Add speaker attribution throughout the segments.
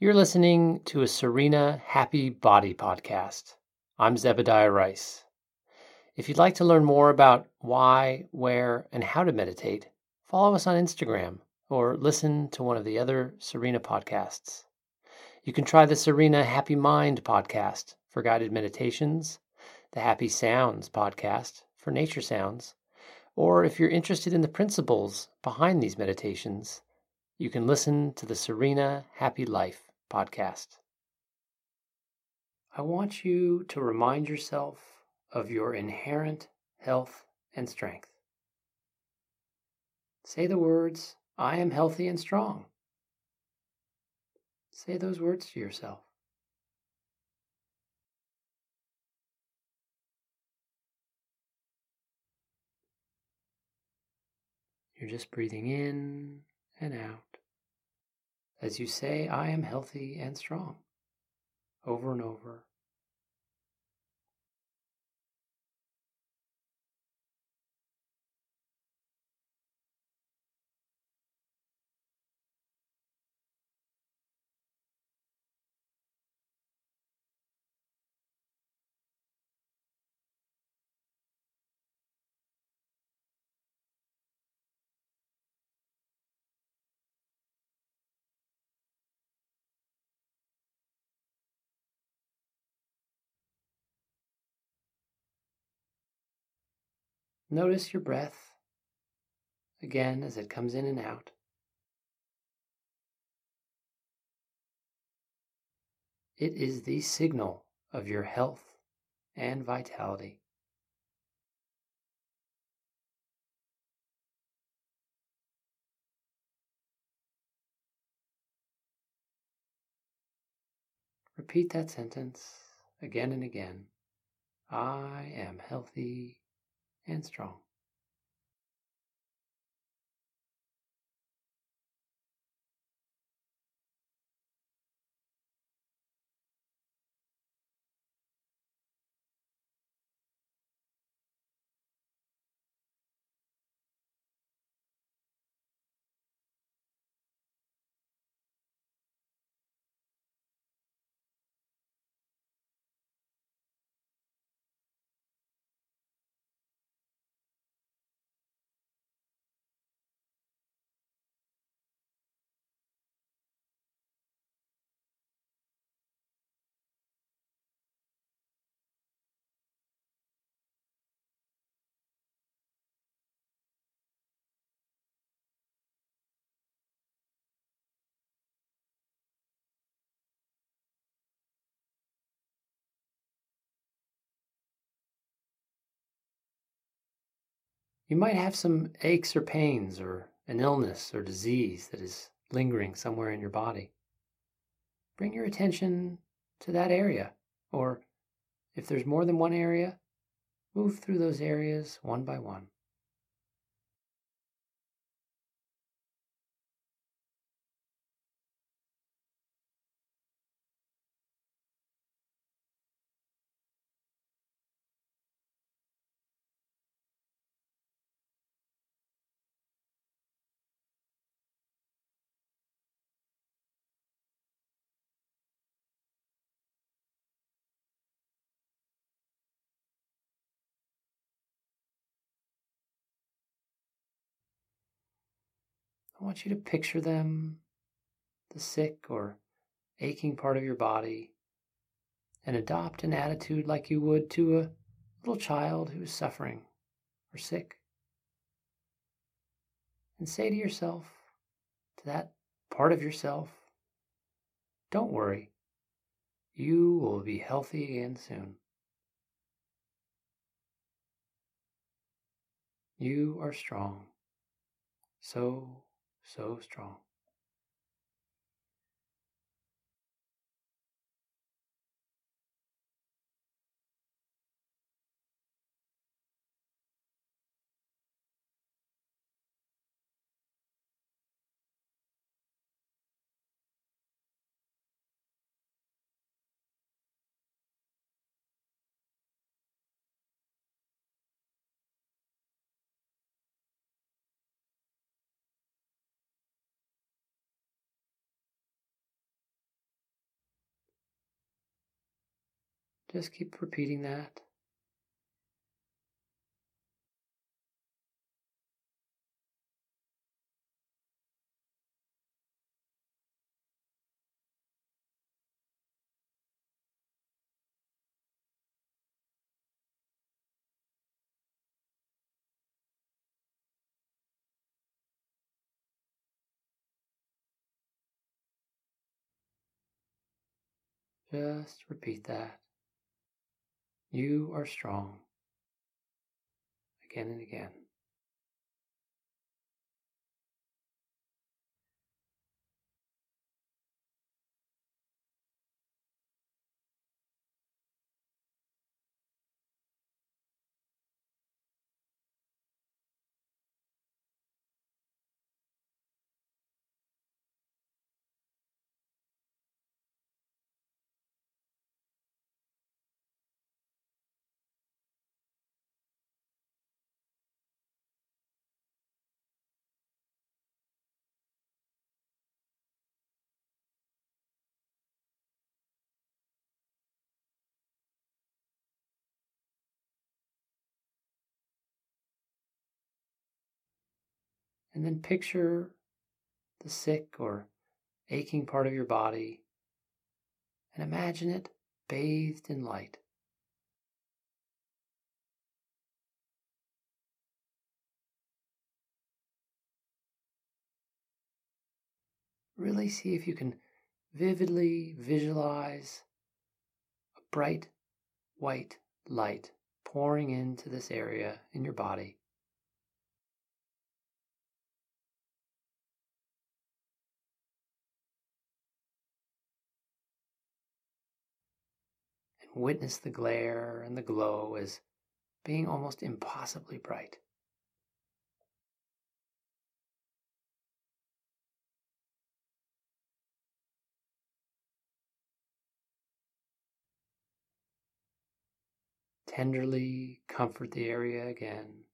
Speaker 1: You're listening to a Serena Happy Body podcast. I'm Zebediah Rice. If you'd like to learn more about why, where, and how to meditate, follow us on Instagram or listen to one of the other Serena podcasts. You can try the Serena Happy Mind podcast for guided meditations, the Happy Sounds podcast for nature sounds, or if you're interested in the principles behind these meditations, you can listen to the Serena Happy Life podcast. I want you to remind yourself of your inherent health and strength. Say the words, I am healthy and strong. Say those words to yourself. You're just breathing in and out as you say, I am healthy and strong, over and over. Notice your breath again as it comes in and out. It is the signal of your health and vitality. Repeat that sentence again and again. I am healthy and strong. You might have some aches or pains or an illness or disease that is lingering somewhere in your body. Bring your attention to that area, or if there's more than one area, move through those areas one by one. I want you to picture them, the sick or aching part of your body, and adopt an attitude like you would to a little child who is suffering or sick. And say to yourself, to that part of yourself, don't worry, you will be healthy again soon. You are strong, so so strong. Just keep repeating that. Just repeat that. You are strong. Again and again. And then picture the sick or aching part of your body and imagine it bathed in light. Really see if you can vividly visualize a bright white light pouring into this area in your body. And witness the glare and the glow as being almost impossibly bright. Tenderly comfort the area again.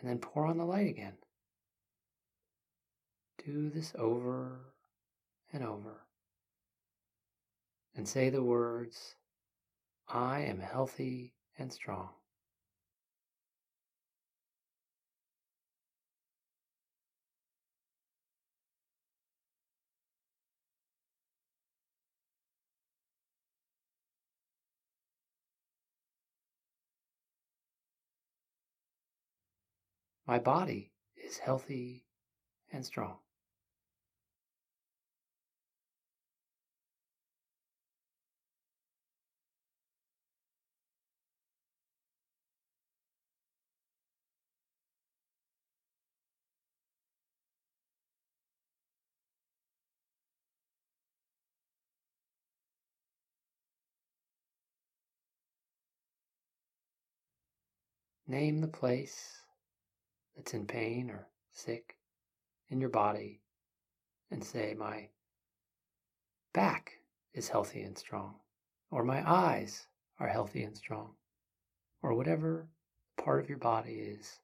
Speaker 1: And then pour on the light again. Do this over and over. And say the words I am healthy and strong. My body is healthy and strong. Name the place that's in pain or sick in your body and say, My back is healthy and strong, or my eyes are healthy and strong, or whatever part of your body is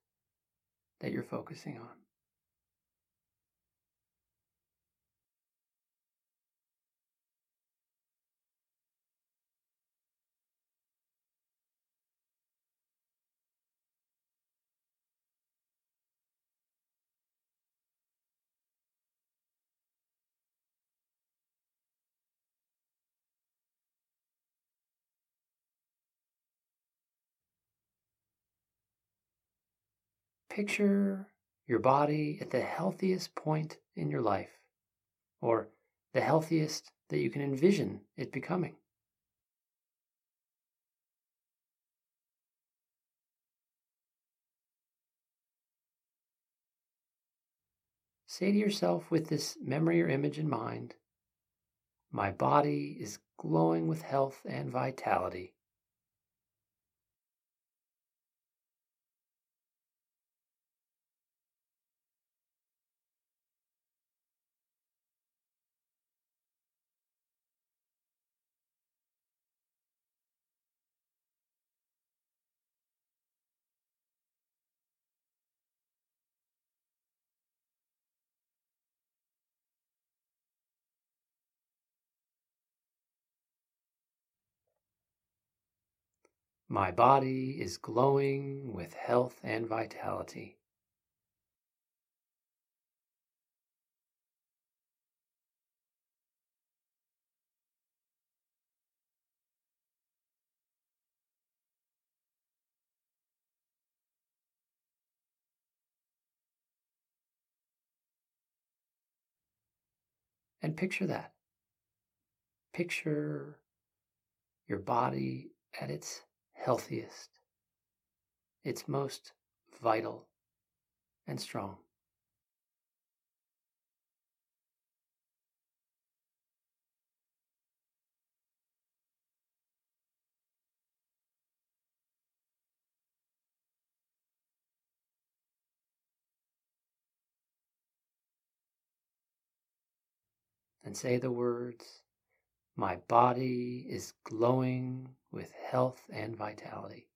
Speaker 1: that you're focusing on. Picture your body at the healthiest point in your life, or the healthiest that you can envision it becoming. Say to yourself with this memory or image in mind, my body is glowing with health and vitality. My body is glowing with health and vitality. And picture that. Picture your body at its healthiest, its most vital and strong. And say the words, My body is glowing with health and vitality.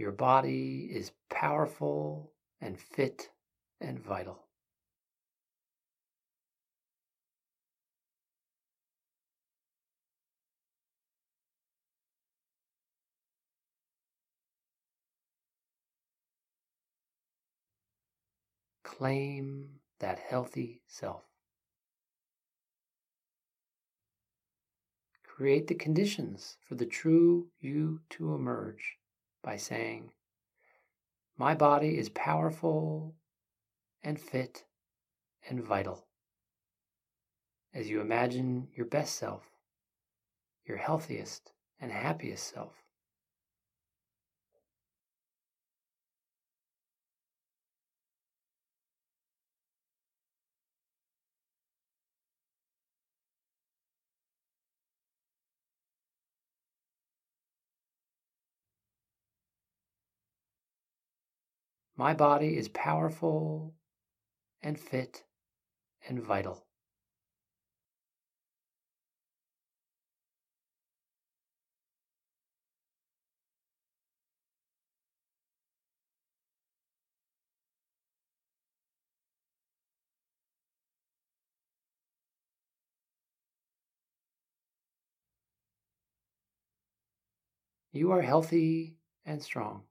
Speaker 1: Your body is powerful and fit and vital. Claim that healthy self. Create the conditions for the true you to emerge by saying, My body is powerful and fit and vital. As you imagine your best self, your healthiest and happiest self. My body is powerful and fit and vital. You are healthy and strong.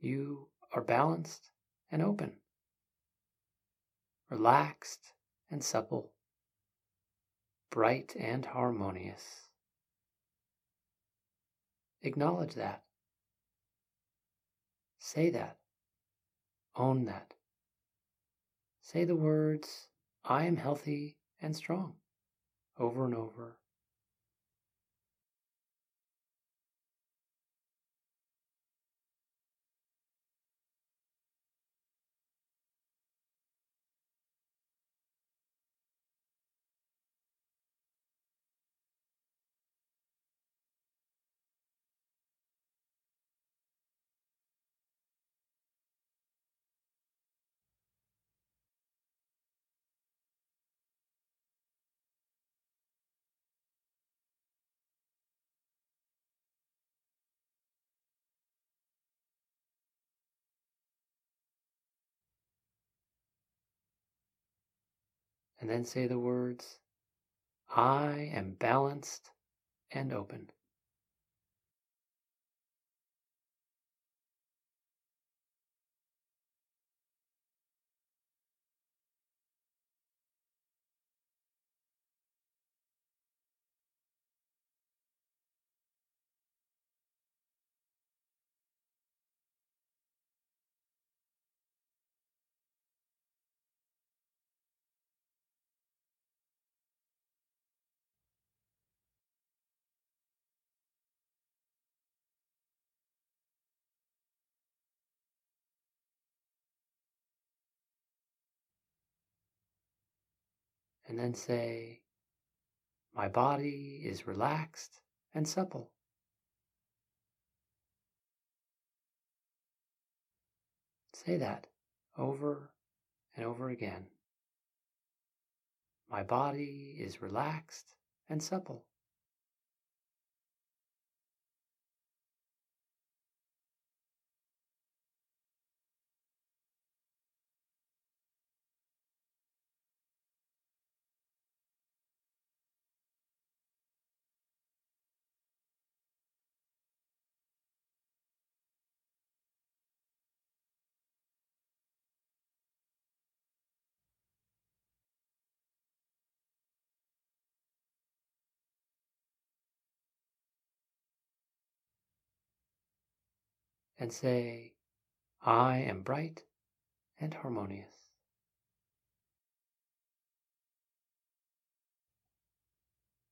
Speaker 1: You are balanced and open, relaxed and supple, bright and harmonious. Acknowledge that. Say that. Own that. Say the words, I am healthy and strong, over and over and then say the words, I am balanced and open. And then say, My body is relaxed and supple. Say that over and over again. My body is relaxed and supple. And say, I am bright and harmonious.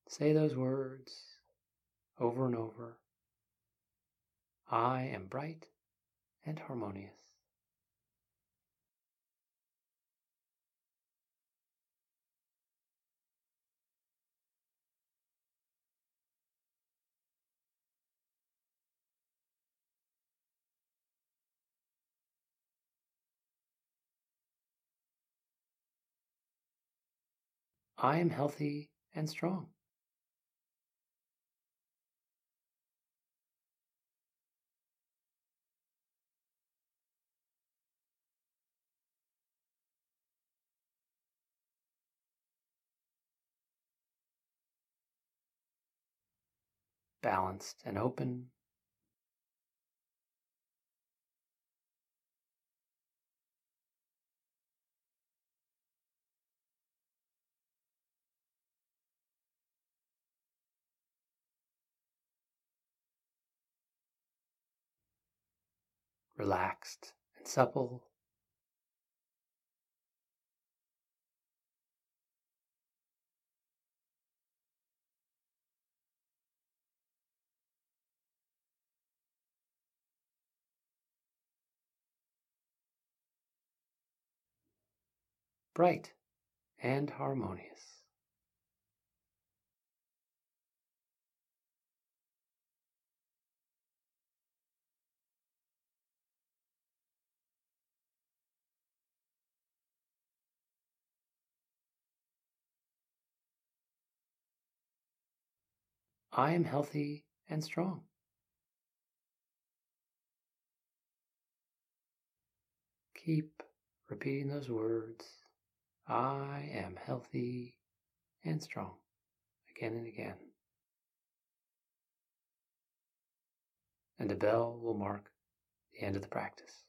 Speaker 1: Say those words over and over. I am bright and harmonious. I am healthy and strong. Balanced and open. Relaxed and supple. Bright and harmonious. I am healthy and strong. Keep repeating those words. I am healthy and strong again and again. And a bell will mark the end of the practice.